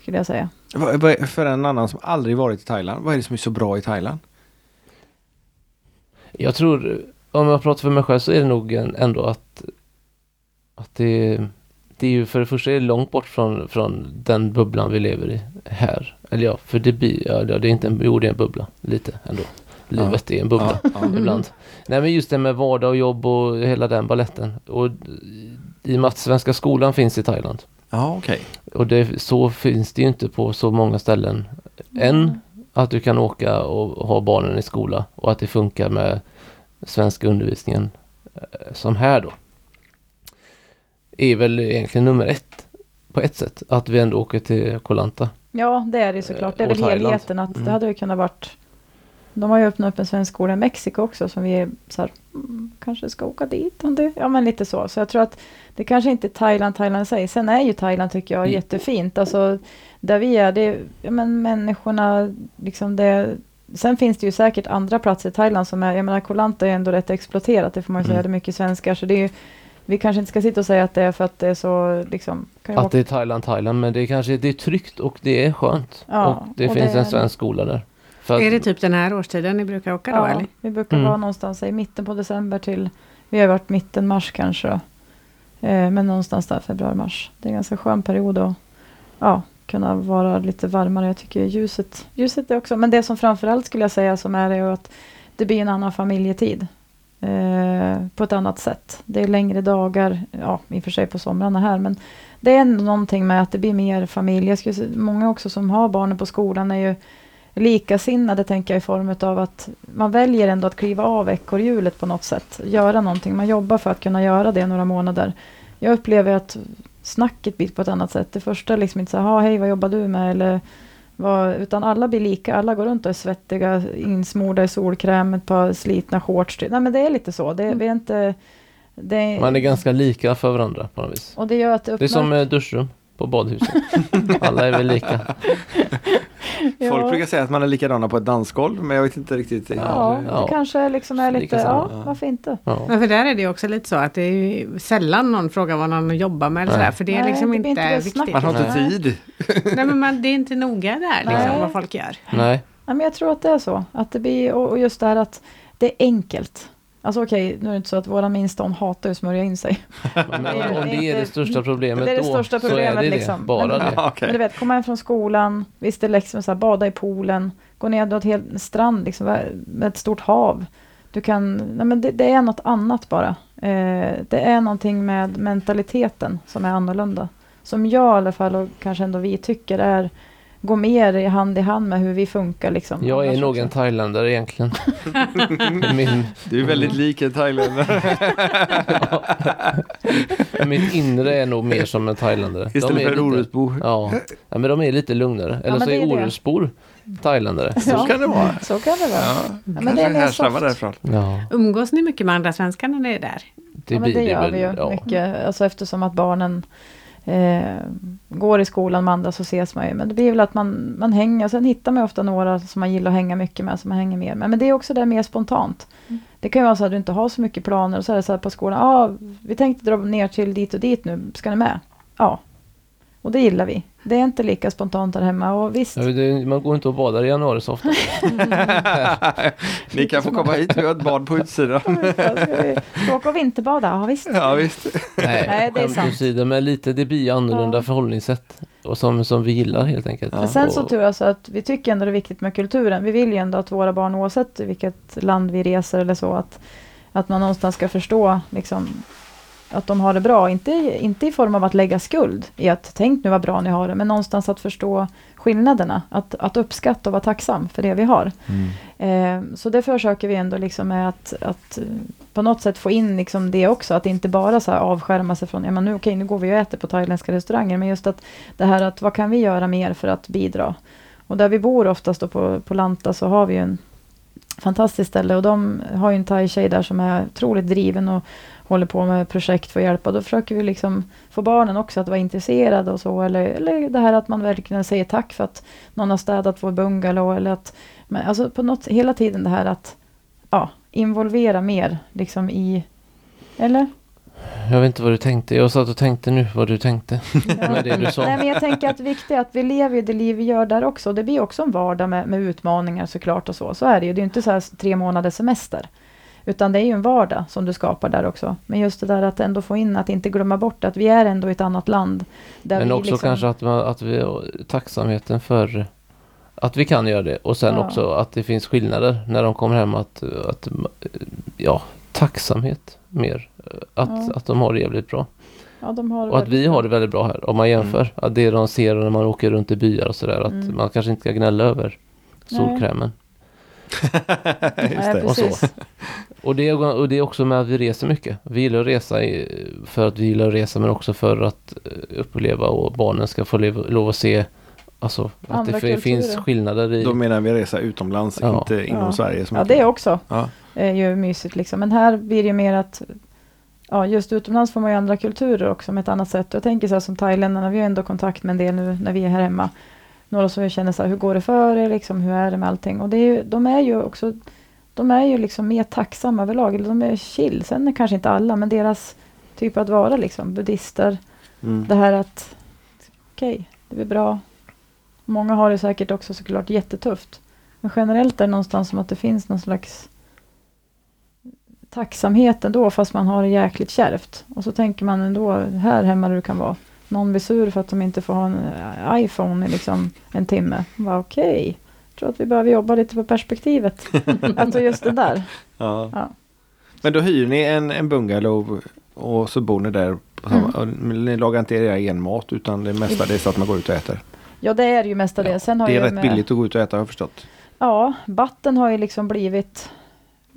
Skulle jag säga. Vad- vad är- För en annan som aldrig varit i Thailand, vad är det som är så bra i Thailand? Jag tror, om jag pratar för mig själv så är det nog ändå att, att det, det är ju för det första är det långt bort från, från den bubblan vi lever i här. Eller ja, för det blir, ja det är inte en, jo det är en bubbla, lite ändå. Livet är en bubbla Ja, ja. ibland. Nej men just det med vardag och jobb och hela den balletten. Och i och med att Svenska skolan finns i Thailand. Ja, okej. Och det, så finns det ju inte på så många ställen än att du kan åka och ha barnen i skola och att det funkar med svenska undervisningen eh, som här då. Är väl egentligen nummer ett på ett sätt att vi ändå åker till Koh Lanta. Ja, det är det såklart. Det är Och väl helheten. Att Mm. Det hade ju kunnat varit... De har ju öppnat upp en svensk skola i Mexiko också som vi är så här, mm, kanske ska åka dit om det... Ja, men lite så. Så jag tror att det kanske inte är Thailand, Thailand sig. Sen är ju Thailand tycker jag Mm. jättefint. Alltså där vi är, det ja, men människorna, liksom det... Sen finns det ju säkert andra platser i Thailand som är, jag menar Koh Lanta är ändå rätt exploaterat, det får man ju säga, Mm. det är mycket svenskar. Så det är ju, vi kanske inte ska sitta och säga att det är för att det är så, liksom... Att åka- det är Thailand, Thailand men det är kanske det är tryggt och det är skönt. Ja, och det och finns det- en svensk skola där. För att, Är det typ den här årstiden ni brukar åka då Ja, eller? vi brukar Mm. vara någonstans i mitten på december till, vi har varit mitten mars kanske då. Eh, men någonstans där februari, mars. Det är en ganska skön period att ja, kunna vara lite varmare. Jag tycker ljuset, ljuset är också, men det som framförallt skulle jag säga som är det är att det blir en annan familjetid. Eh, på ett annat sätt. Det är längre dagar, ja i och för sig på somrarna här, men det är någonting med att det blir mer familj. Jag skulle, många också som har barnen på skolan är ju likasinnade tänker jag i form av att man väljer ändå att kliva av ekorrhjulet på något sätt. Göra någonting. Man jobbar för att kunna göra det några månader. Jag upplever att snacket blir på ett annat sätt. Det första är liksom inte så här, hej vad jobbar du med? Eller, vad, utan alla blir lika. Alla går runt och är svettiga, insmorda i solkräm, ett par slitna shorts. Nej men det är lite så. Det, vi är inte... Det, man är ganska lika för varandra på något vis. och det gör att det Det är som duschrum på badhuset. Alla är väl lika. [LAUGHS] Folk Ja. brukar säga att man är likadana på ett dansgolv, men jag vet inte riktigt. Ja, Ja. det kanske liksom är lite... Ja, varför inte? Ja. Men för där är det också lite så att det är sällan någon frågar vad någon jobbar med eller Nej. sådär. För det är Nej, liksom det inte, inte det viktigt. Man har inte Nej. tid. [LAUGHS] Nej men man, det är inte noga där liksom Nej. vad folk gör. Nej. Ja, men jag tror att det är så. Att det blir, och och just det här att det är enkelt. Alltså okej, nu är det inte så att våra minsta hon hatar att smörja in sig. [LAUGHS] Men Det är om det är det största problemet det är det då största så är problemet, det det. liksom. Bara Men- det. [LAUGHS] Ja, okej. Men du vet, komma hem från skolan, visst det är liksom så här, bada i poolen, gå ner till ett helt strand liksom, med ett stort hav. Du kan, nej men det, det är något annat bara. Eh, det är någonting med mentaliteten som är annorlunda. Som jag i alla fall, och kanske ändå vi tycker är, går mer i hand i hand med hur vi funkar liksom. Jag är nog en thailändare egentligen. [LAUGHS] Min, Du är väldigt lik en thailändare. [LAUGHS] mitt inre är nog mer som en thailändare. De Istället är för en lite- Orustbo. Ja. ja, men de är lite lugnare. Eller men så det är är. Orustbor thailändare. Så Ja. kan det vara. Så kan det vara. Ja, men kanske det härstammar därifrån. Ja, Umgås ni mycket med andra svenskar när ni är där? det ja, men det det gör väl. vi ju ja. mycket. Alltså eftersom att barnen eh, går i skolan med andra så ses man ju. Men det blir väl att man, man hänger, sen hittar man ofta några som man gillar att hänga mycket med, som man hänger med. Men, men det är också det mer spontant. Mm. Det kan ju vara så att du inte har så mycket planer och så är det så här på skolan, ja, ah, vi tänkte dra ner till dit och dit nu, ska ni med? Ja. Och det gillar vi. Det är inte lika spontant där hemma och visst. Ja, det, man går inte och badar i januari så ofta. [LAUGHS] Ni kan få komma hit, vi har ett bad på utsidan. Ska vi ska åka och vinterbada? Ja visst. Ja visst. Nej, Nej, det är sant. åsido, men lite, det blir annorlunda Ja. förhållningssätt. Och som, som vi gillar helt enkelt. Men sen så tror jag så att vi tycker ändå det är viktigt med kulturen. Vi vill ju ändå att våra barn oavsett vilket land vi reser eller så att, att man någonstans ska förstå liksom, att de har det bra. Inte, inte i form av att lägga skuld i att tänk nu vad bra ni har det. Men någonstans att förstå skillnaderna. Att, att uppskatta och vara tacksam för det vi har. Eh, så det försöker vi ändå liksom med att, att på något sätt få in liksom det också. Att inte bara så avskärma sig från, ja men nu, okej, nu går vi och äter på thailändska restauranger. Men just att det här att vad kan vi göra mer för att bidra? Och där vi bor oftast på, på Lanta så har vi ju en fantastiskt ställe. Och de har ju en thai-tjej där som är otroligt driven och håller på med projekt för att hjälpa. Då försöker vi liksom få barnen också att vara intresserade och så. Eller, eller det här att man verkligen säger tack för att någon har städat vår bungalow. Eller att, men alltså på något, hela tiden det här att ja, involvera mer liksom i... Eller? Jag vet inte vad du tänkte. Jag satt och tänkte nu vad du tänkte. [LAUGHS] Med det du sa. Nej, men jag tänker att det viktiga är att vi lever det liv vi gör där också. Det blir också en vardag med, med utmaningar såklart och så. Så är det ju. Det är inte så här tre månaders semester. Utan det är ju en vardag som du skapar där också. Men just det där att ändå få in, att inte glömma bort att vi är ändå i ett annat land. Men också liksom, kanske att, man, att vi tacksamheten för att vi kan göra det och sen Ja. också att det finns skillnader när de kommer hem att, att ja, tacksamhet mer. Att, Ja. att de har det jävligt bra. Ja, de har det Och att vi har det väldigt bra här om man jämför. Att det de ser när man åker runt i byar och sådär. Att Mm. man kanske inte ska gnälla över solkrämen. [LAUGHS] Det. Och så. Och det, är- och det är också med att vi reser mycket. Vi gillar att resa i, för att vi gillar att resa men också för att eh, uppleva och barnen ska få lov, lov att se Alltså att Andra det fi- finns kulturer. skillnader i... Då menar vi resa utomlands, Ja. inte inom Ja. Sverige. Som Ja, det också Ja. är ju mysigt liksom. Men här blir det ju mer att Ja, just utomlands får man ju andra kulturer också med ett annat sätt. Jag tänker så här som thailändarna, vi har ändå kontakt med en del nu när vi är här hemma. Några som jag känner så här, hur går det för er liksom, hur är det med allting? Och det är ju, de är ju också, de är ju liksom mer tacksamma överlag, eller de är chill. Sen är kanske inte alla, men deras typ att vara liksom, buddhister, Mm. det här att okej, det blir bra. Många har det säkert också såklart jättetufft. Men generellt är det någonstans som att det finns någon slags tacksamhet ändå fast man har det jäkligt kärvt. Och så tänker man ändå här hemma där du kan vara. Någon blir sur för att de inte får ha en eh, iPhone i liksom en timme. Okej, jag tror att vi behöver jobba lite på perspektivet. [LAUGHS] alltså just det där. Ja. Ja. Men då hyr ni en, en bungalow och så bor ni där. Mm. Ni lagar inte er egen mat utan det mesta det [LAUGHS] är så att man går ut och äter. Ja det är ju mestadels. Har Det är rätt med, billigt att gå ut och äta har jag förstått. Ja, batten har ju liksom blivit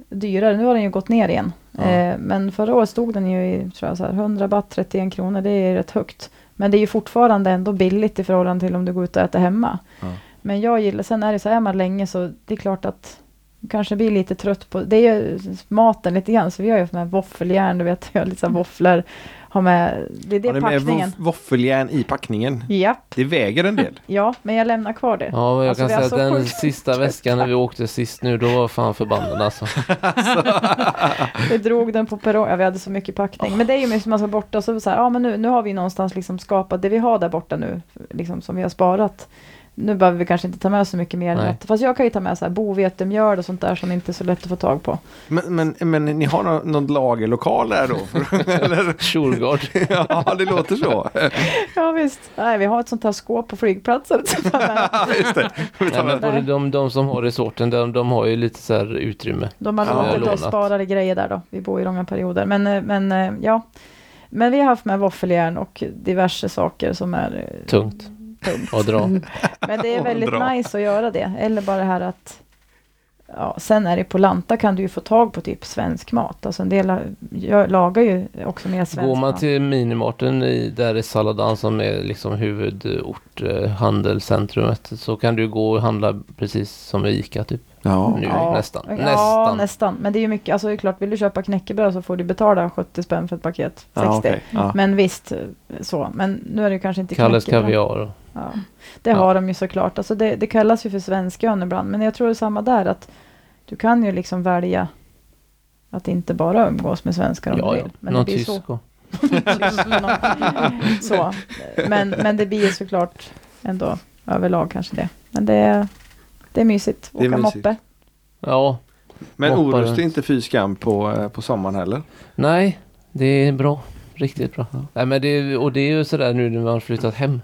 dyrare. Nu har den ju gått ner igen. Ja. Eh, men förra året stod den ju i tror jag, så här, 100 baht, 31 kronor. Det är rätt högt. Men det är ju fortfarande ändå billigt i förhållande till om du går ut och äter hemma. Ja. Men jag gillar, sen är det så här, är man länge så det är klart att kanske blir lite trött på, det är ju maten lite grann. Så vi har ju med våffeljärn, du vet, vi har lite här våfflor. Har med, det är det Har ni med packningen. våff- våffeljärn i packningen? Japp, Det väger en del. [LAUGHS] ja, men jag lämnar kvar det. Ja, men jag Alltså, kan säga att den sjukt sista väskan när vi åkte sist nu, då var fan förbannad alltså. [LAUGHS] [LAUGHS] Vi drog den på perrong, ja, vi hade så mycket packning. Men det är ju mycket som man ska borta, så, så här, ja men nu, nu har vi någonstans liksom skapat det vi har där borta nu, liksom som vi har sparat. Nu behöver vi kanske inte ta med så mycket mer. än att- Fast jag kan ju ta med så här bovetemjöl och sånt där som inte är så lätt att få tag på. Men, men, men ni har någon, någon lagerlokal där då? [LAUGHS] Shurgard. [LAUGHS] ja, det låter så. [LAUGHS] Ja visst. Nej, vi har ett sånt här skåp på flygplatsen. Just det. Nej, men både de, de som har resorten, de, de har ju lite så här utrymme. De har Ja, låtit oss spara det grejer där då. Vi bor i långa perioder. Men, eh, men eh, ja. Men vi har haft med våffeljärn och diverse saker som är eh, Tungt tungt. att dra. Men det är Och väldigt nice att göra det. Eller bara det här att Ja, sen är det på Lanta kan du ju få tag på typ svensk mat. Alltså en del lagar ju också mer svensk Går man mat. till minimarten i, där i Saladan som är liksom huvudort, eh, handelscentrumet, så kan du gå och handla precis som i Ica typ. Ja. Nu Ja, nästan. Ja, nästan. nästan. Men det är ju mycket, alltså det är klart, vill du köpa knäckebröd så får du betala 70 spänn för ett paket. 60. Ja, ja. Men visst, eh, så. Men nu är det ju kanske inte Kalles knäckebröd. kaviar. Ja. Det Ja. har de ju såklart. Alltså det, det kallas ju för svenskön ibland. Men jag tror det är samma där. att Du kan ju liksom välja att inte bara umgås med svenskar om Ja, du ja. vill. Men Någon det blir så. tysk [LAUGHS] så. Men, men det blir såklart ändå överlag kanske det. Men det är, det är mysigt. Det är Åka mysigt. moppe. Ja, Men Orust är inte fy skam på, eh, på sommaren heller. nej, det är bra. Riktigt bra. Nej, men det, och det är ju sådär nu när man har flyttat hem.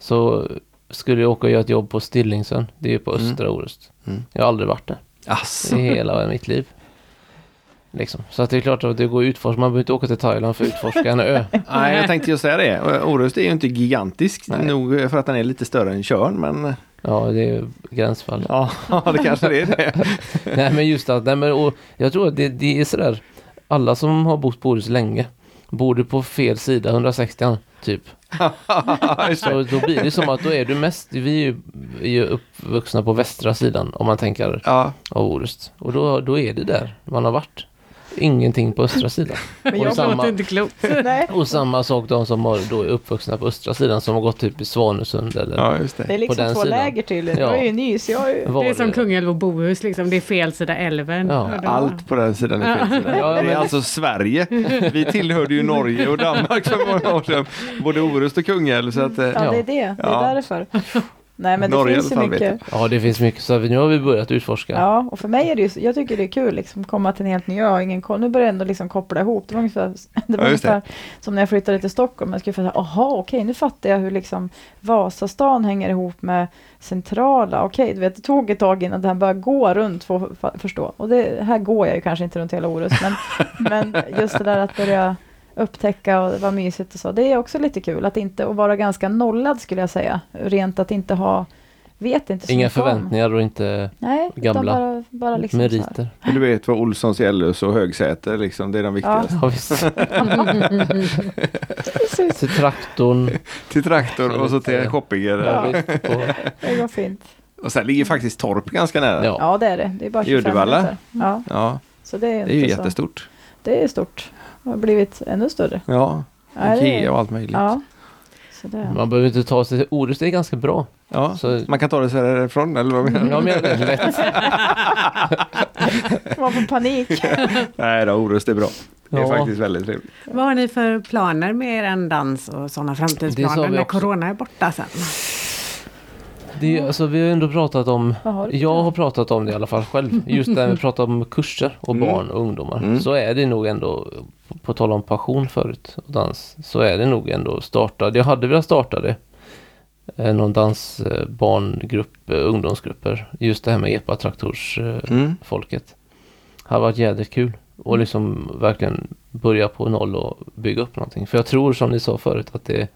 Så skulle jag åka och göra ett jobb på Stillingsön. Det är ju på Mm. östra Orust. Mm. Jag har aldrig varit där Asså. i hela mitt liv. Liksom. Så att det är klart att det går att utforska. Man behöver inte åka till Thailand för att utforska en ö. [LAUGHS] Nej, jag tänkte just säga det. Orust är ju inte gigantisk Nej. nog för att den är lite större än Tjörn, men Ja, det är gränsfall. ja, [LAUGHS] det kanske det är det. [LAUGHS] Nej men just att, nej men och jag tror att det, det är sådär, alla som har bott på Orust länge, bor du på fel sida, 160 typ. [LAUGHS] Så då blir det som att då är du mest, vi är ju, är ju uppvuxna på västra sidan om man tänker Ja, av Orust. Och då, då är det där man har varit. Ingenting på östra sidan. Men Och jag samma- låter inte klokt. [LAUGHS] Och samma sak de som har, då är uppvuxna på östra sidan som har gått typ i Svanesund eller ja, just det det. är liksom den två sidan. läger tydligen. Ja. Jag är ju ny så jag är ju... var Det är som Kungälv och Bohus, liksom. det är fel sida älven. Ja. Och Allt på den sidan är fel sida. Ja, Det är men- alltså Sverige. Vi tillhörde ju Norge och Danmark för många år sedan. Både Orust och Kungälv. Så att, eh, Ja, Ja. det är det. Det är Ja. därför. Nej, men det Norge i finns ju mycket. Ja det finns mycket så nu har vi börjat utforska. Ja, och för mig är det ju, jag tycker det är kul liksom komma till en helt ny ö, jag har ingen koll. Nu börjar jag ändå liksom koppla ihop. Det var ungefär, [LAUGHS] det var Ja, just det. ungefär som när jag flyttade till Stockholm. Jag skulle säga, aha, okej, nu fattar jag hur liksom Vasastan hänger ihop med centrala. Okej, du vet, det tog ett tag innan det här började gå runt för att förstå. Och det här går jag ju kanske inte runt hela Orust, men, [LAUGHS] men just det där att börja upptäcka och vara mysigt och så. Det är också lite kul att inte, och vara ganska nollad skulle jag säga. Rent att inte ha, vet inte så Inga förväntningar och inte Nej, gamla bara, bara liksom meriter. Men Du vet vad Olssons, Ellus och Högsäter liksom, det är de viktigaste. Ja, visst. Precis, [LAUGHS] Till traktorn. Till traktor och så till Ja. Shoppinge. Ja, visst, på, det går fint. Och sen ligger faktiskt Torp ganska nära. ja. Ja, det är det. Det är bara I 25 Uddevalla? Ja, Ja, så det är, det är ju så. jättestort. Det är stort. Det har blivit ännu större. Ja, Ja, det är- Ikea och allt möjligt. Ja. Så det. Man behöver inte ta sig till Orust, det är ganska bra. Ja, Så- man kan ta det så härifrån eller vad menar du? Jag menar det, lätt. Man får panik. Nej då, Orust är bra. Det är Ja. faktiskt väldigt trevligt. Vad har ni för planer med er dans och sådana framtidsplaner när också. corona är borta sen? Det är, alltså, vi har ändå pratat om, har jag har pratat om det i alla fall själv. Just när vi pratar om kurser och Mm. barn och ungdomar. Mm. Så är det nog ändå, på tal om passion förut och dans, så är det nog ändå starta. Jag hade velat starta det. Eh, Någon dans, eh, ungdomsgrupper. Just det här med epatraktorsfolket. Mm. folket. har varit jädrigt kul. Och liksom verkligen börja på noll och bygga upp någonting. För jag tror som ni sa förut att det,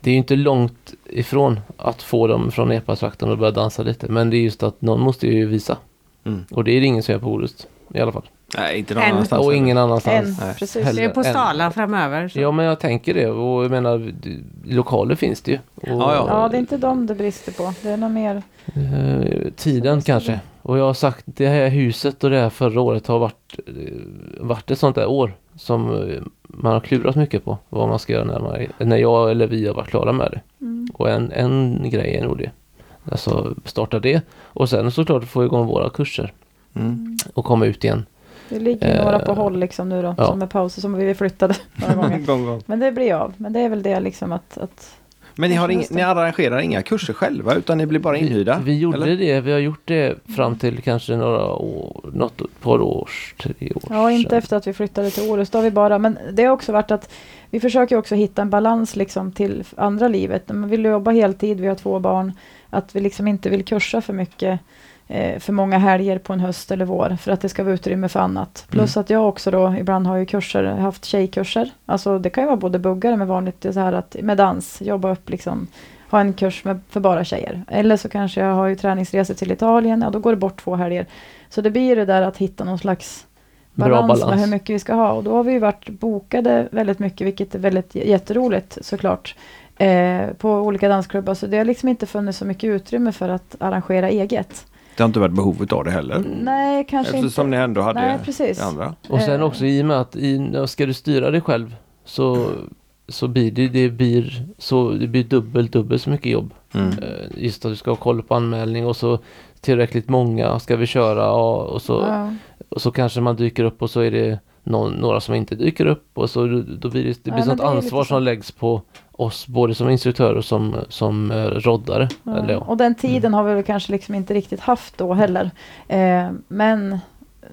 det är ju inte långt ifrån att få dem från epatraktorn och börja dansa lite. Men det är just att någon måste ju visa. Mm. Och det är det ingen som gör på Orust. I alla fall. Nej, inte någon En. annanstans. och ingen En, annanstans. Nej. precis. Heller. Det är på en. Sala framöver. Så. Ja men jag tänker det och jag menar lokaler finns det ju. Och, Ja, ja. Ja, det är inte dem det brister på. Det är något mer. Eh, tiden kanske. Och jag har sagt det här huset och det här förra året har varit, eh, varit ett sånt där år som eh, man har klurat mycket på vad man ska göra när, man, när jag eller vi har varit klara med det. Mm. Och en, en grej är nog det. Alltså starta det och sen såklart få igång våra kurser Mm. och komma ut igen. Det ligger några på Eh, håll liksom nu då. ja. Som är pauser som vi flyttade [LAUGHS] några gånger. Gång, gång. Men det blir av. Men det är väl det liksom att, att Men ni, har ing, ni arrangerar inga kurser själva utan ni blir bara inhyrda? Vi, vi gjorde eller? det, vi har gjort det fram till kanske några år, något par års, tre år Ja, inte sedan. efter att vi flyttade till Orust. Då har vi bara, men det har också varit att vi försöker också hitta en balans liksom till andra livet. Man vill jobba heltid, vi har två barn. Att vi liksom inte vill kursa för mycket. Eh, för många helger på en höst eller vår för att det ska vara utrymme för annat. Plus att jag också då ibland har ju kurser, haft tjejkurser. Alltså det kan ju vara både buggare med vanligt så här att med dans, jobba upp liksom ha en kurs med, för bara tjejer. Eller så kanske jag har ju träningsresor till Italien, ja då går det bort två helger. Så det blir det där att hitta någon slags balans, balans. med hur mycket vi ska ha. Och då har vi ju varit bokade väldigt mycket, vilket är väldigt jätteroligt såklart. Eh, på olika dansklubbar, så det har liksom inte funnits så mycket utrymme för att arrangera eget. Det har inte varit behovet av det heller. Nej, kanske Eftersom inte. ni ändå hade Nej, precis. det andra. Och sen också i och med att i, ska du styra dig själv så, så blir det, det blir så det blir dubbelt, dubbelt så mycket jobb. Mm. Eh, Just att du ska ha koll på anmälning och så tillräckligt många ska vi köra ja, och så, Ja. och så kanske man dyker upp och så är det någon, några som inte dyker upp och så då blir det, det Ja, blir men sånt ansvar så. som läggs på oss både som instruktör och som, som eh, roddare. Ja, Eller, ja. Och den tiden har vi väl kanske liksom inte riktigt haft då heller. Eh, men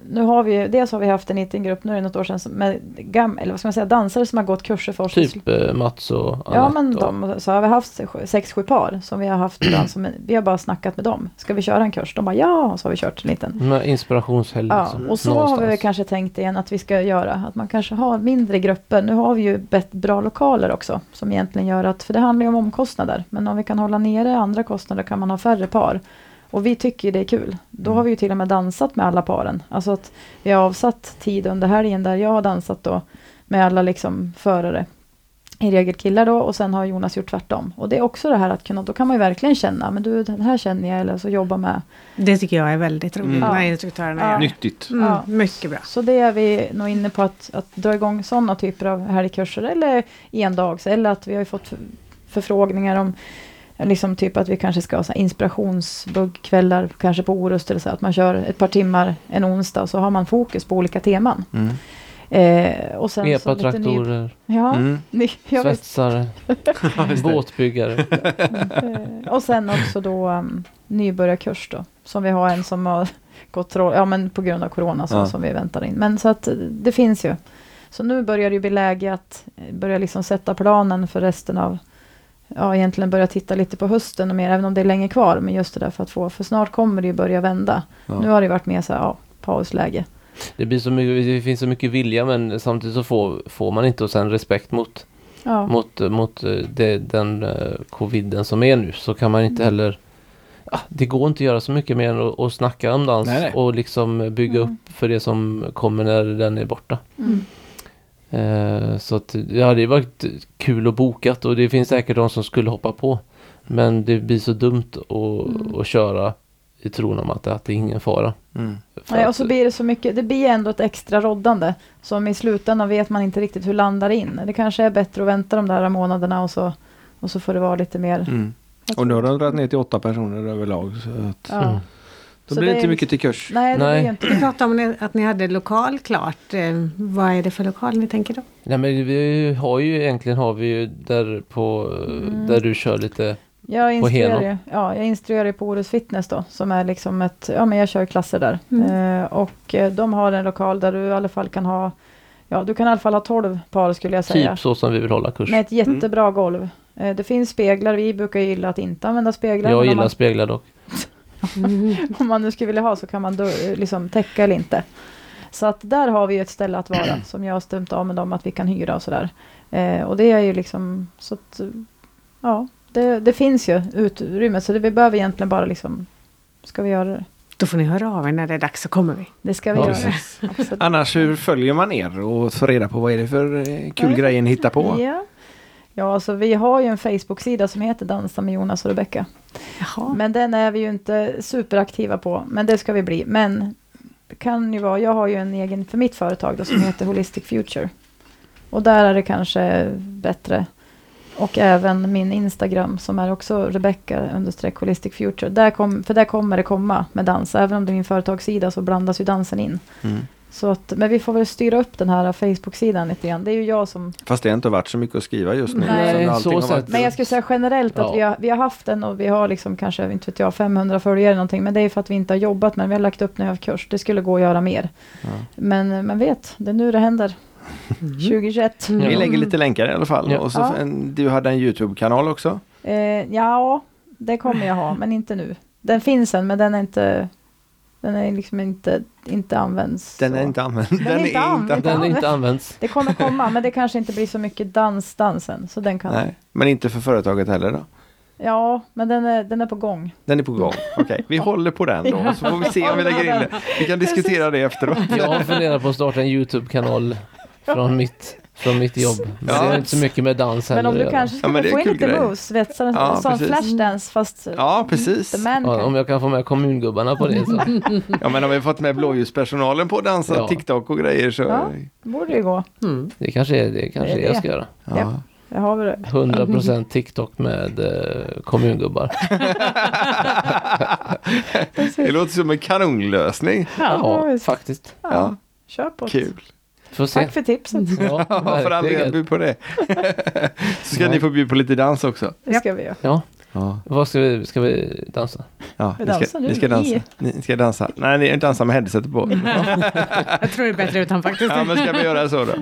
nu har vi ju, dels har vi haft en liten grupp, nu är det något år sedan, med gam, eller vad ska man säga, dansare som har gått kurser för oss. Typ eh, Mats och annat. Ja men de, så har vi haft sex, sju par som vi har haft [CLEARS THROAT] som, vi har bara snackat med dem. Ska vi köra en kurs? De bara ja, och så har vi kört en liten. Inspirationshelg. Ja, liksom, och så har någonstans. vi väl kanske tänkt igen att vi ska göra, att man kanske har mindre grupper. Nu har vi ju bet- bra lokaler också, som egentligen gör att, för det handlar ju om omkostnader, men om vi kan hålla nere andra kostnader kan man ha färre par. Och vi tycker ju det är kul. Då har vi ju till och med dansat med alla paren. Alltså att vi har avsatt tid under helgen där jag har dansat då med alla liksom förare. I regel killar då och sen har Jonas gjort tvärtom. Och det är också det här att kunna, då kan man ju verkligen känna, men du den här känner jag eller så jobba med. Det tycker jag är väldigt roligt Mm. när Ja. instruktörerna Ja. gör. Nyttigt. Mm, Ja. Mycket bra. Så det är vi nog inne på att, att dra igång sådana typer av helgkurser eller endags. Eller att vi har ju fått för- förfrågningar om liksom typ att vi kanske ska ha inspirationsbuggkvällar, kanske på Orust eller så. Att man kör ett par timmar en onsdag och så har man fokus på olika teman. Mm. Eh, och sen så lite ny- Epatraktorer, Ja, Mm. [LAUGHS] ny, svetsare, [LAUGHS] båtbyggare. Eh, och sen också då um, nybörjarkurs då. Som vi har en som har gått rå- ja men på grund av corona så, Ja. som vi väntar in. Men så att eh, det finns ju. Så nu börjar det ju bli läge att eh, börja liksom sätta planen för resten av Ja, egentligen börja titta lite på hösten och mer, även om det är länge kvar. Men just det där för att få, för snart kommer det ju börja vända. Ja. Nu har det varit mer så här, ja, pausläge. Det, blir så mycket, det finns så mycket vilja men samtidigt så får, får man inte och sen respekt mot, Ja, mot, mot eh, det, den eh, coviden som är nu så kan man inte Mm. heller ja, Det går inte att göra så mycket mer än att, att snacka om dans Nej, nej. och liksom bygga Mm. upp för det som kommer när den är borta. mm. Eh, så att ja, det har varit kul och bokat och det finns säkert de som skulle hoppa på. Men det blir så dumt att, Mm. att köra i tron om att, att det är ingen fara. Mm. Nej, att- och så blir det så mycket, det blir ändå ett extra roddande. Som i slutändan vet man inte riktigt hur landar in. Det kanske är bättre att vänta de där månaderna och så, och så får det vara lite mer. Mm. Och nu har de dragit ner till åtta personer överlag. Så att, Ja. Mm. då Så blir det inte är mycket till kurs. Nej, det Nej. inte Du pratade om ni- att ni hade lokal klart. Eh, Vad är det för lokal ni tänker då? Nej men vi har ju egentligen har vi ju där på Mm. där du kör lite Jag På instruerar, Heno. ju, ja, jag instruerar på Orust Fitness då, som är liksom ett, ja men jag kör klasser där. Mm. Eh, och eh, de har en lokal där du i alla fall kan ha, ja du kan i alla fall ha 12 par skulle jag säga. typ så som vi vill hålla kurs. Med ett jättebra golv. Eh, det finns speglar, vi brukar gilla att inte använda speglar. Jag gillar man, speglar dock. [LAUGHS] om man nu skulle vilja ha så kan man då, eh, liksom täcka eller inte. Så att där har vi ju ett ställe att vara [CLEARS THROAT] som jag har stämt av med dem att vi kan hyra och sådär. Eh, och det är ju liksom så att eh, ja, det, det finns ju utrymme så det, vi behöver egentligen bara liksom ska vi göra det? Då får ni höra av er när det är dags så kommer vi. Det ska vi Ja, göra. Annars hur följer man er och får reda på vad är det för eh, kul grejer ni hittar på? Ja. Ja, alltså vi har ju en Facebook-sida som heter Dansa med Jonas och Rebecka. Jaha. Men den är vi ju inte superaktiva på, men det ska vi bli. Men det kan ju vara, jag har ju en egen för mitt företag då, som [CLEARS THROAT] heter Holistic Future. Och där är det kanske bättre. Och även min Instagram som är också Rebecca understreck Holistic Future. Där kom, för där kommer det komma med dans. Även om det är min företagssida så blandas ju dansen in. Mm. Så att, men vi får väl styra upp den här Facebook-sidan lite grann. Det är ju jag som Fast det har inte varit så mycket att skriva just nu. Nej, så varit- Men jag skulle säga generellt att Ja. vi, har, vi har haft den och vi har liksom kanske, inte vet jag, 500 följare eller någonting. Men det är för att vi inte har jobbat med den. Vi har lagt upp när vi har kurs. Det skulle gå att göra mer. Ja. Men man vet, det är nu det händer. 2021. Mm. Vi lägger lite länkar i alla fall. Ja. Och så Ja. en, du hade en Youtube-kanal också. Eh, ja, det kommer jag ha, men inte nu. Den finns än, men den är inte Den är liksom inte, inte används. Den är så. inte använd. Den är inte använd. Den är inte används. Det kommer komma, men det kanske inte blir så mycket dans, dansen. Så den kan... Nej, men inte för företaget heller då? Ja, men den är, den är på gång. Den är på gång. Okej, vi håller på den då. Så får vi se om vi lägger in det. Vi kan diskutera det efteråt. Jag har funderat på att starta en YouTube-kanal från mitt, från mitt jobb. Men Ja. det har inte så mycket med dans Men om du kanske Ja, skulle det är få in lite grej. moves, vet, så, Ja, en sån flashdance fast Ja, precis. the man Ja, om jag kan få med kommungubbarna på det så. [LAUGHS] Ja, men har vi fått med blåljuspersonalen på att dansa Ja. TikTok och grejer så... Ja. borde ju gå. Mm. Det kanske är det, kanske Det är jag det. ska göra. Ja. Jag har det. 100% TikTok med eh, kommungubbar. [LAUGHS] Det låter som en kanonlösning. Ja. Ja, faktiskt. Ja, Ja. Kör på. Kul. Får se. Tack för tipset. Ja, för all del, bjud på det. [LAUGHS] så ska Ja. ni få bjuda på lite dans också. Det ska vi göra. Ja, Ja, vad ska vi, ska vi dansa? ja Vi ni, ska, ni ska dansa. Ni ska dansa. Nej, ni dansar med headsetet på. [LAUGHS] Jag tror det är bättre utan faktiskt. Ja, men ska vi göra så då?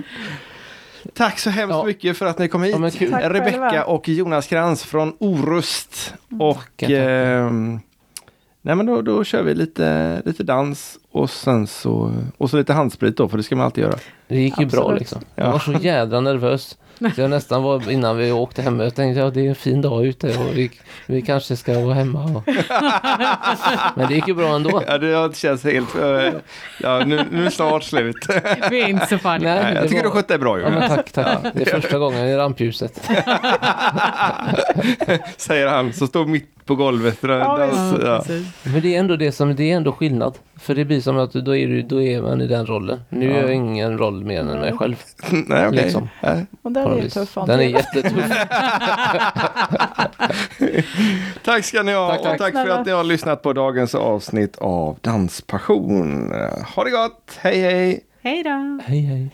[LAUGHS] Tack så hemskt Ja. mycket för att ni kom hit. Ja. Tack Rebecka och Jonas Krantz från Orust. Och Tackar, tackar. ehm, nej, men då, då kör vi lite, lite dans och sen så, och så lite handsprit då, för det ska man alltid göra. Det gick ju bra Absolut. liksom. Ja. Jag var så jädra nervös. Så jag nästan var innan vi åkte hem. Jag tänkte ja det är en fin dag ute och vi, vi kanske ska vara hemma. Och... [LAUGHS] Men det gick ju bra ändå. Ja, det känns helt... eh, ja, nu, nu är det snart slut. [LAUGHS] Vi är inte så farliga. Nej, det jag tycker var- du skötte dig bra Ja, men Jonas, tack, tack. Det är första gången i rampljuset. [LAUGHS] säger han som står mitt på golvet. Ja, Dans, ja. Men det är ändå det som, det är ändå skillnad. För det blir som att då är, du, då är man i den rollen. Nu Ja. är jag ingen roll mer än mig själv. [LAUGHS] Nej, okej. Liksom. Nej. Och den är ju tuff. Den är jättetuff. [LAUGHS] Tack ska ni ha Tack, och tack. tack för att ni har lyssnat på dagens avsnitt av Danspassion. Ha det gott, hej hej! Hej då! Hej hej.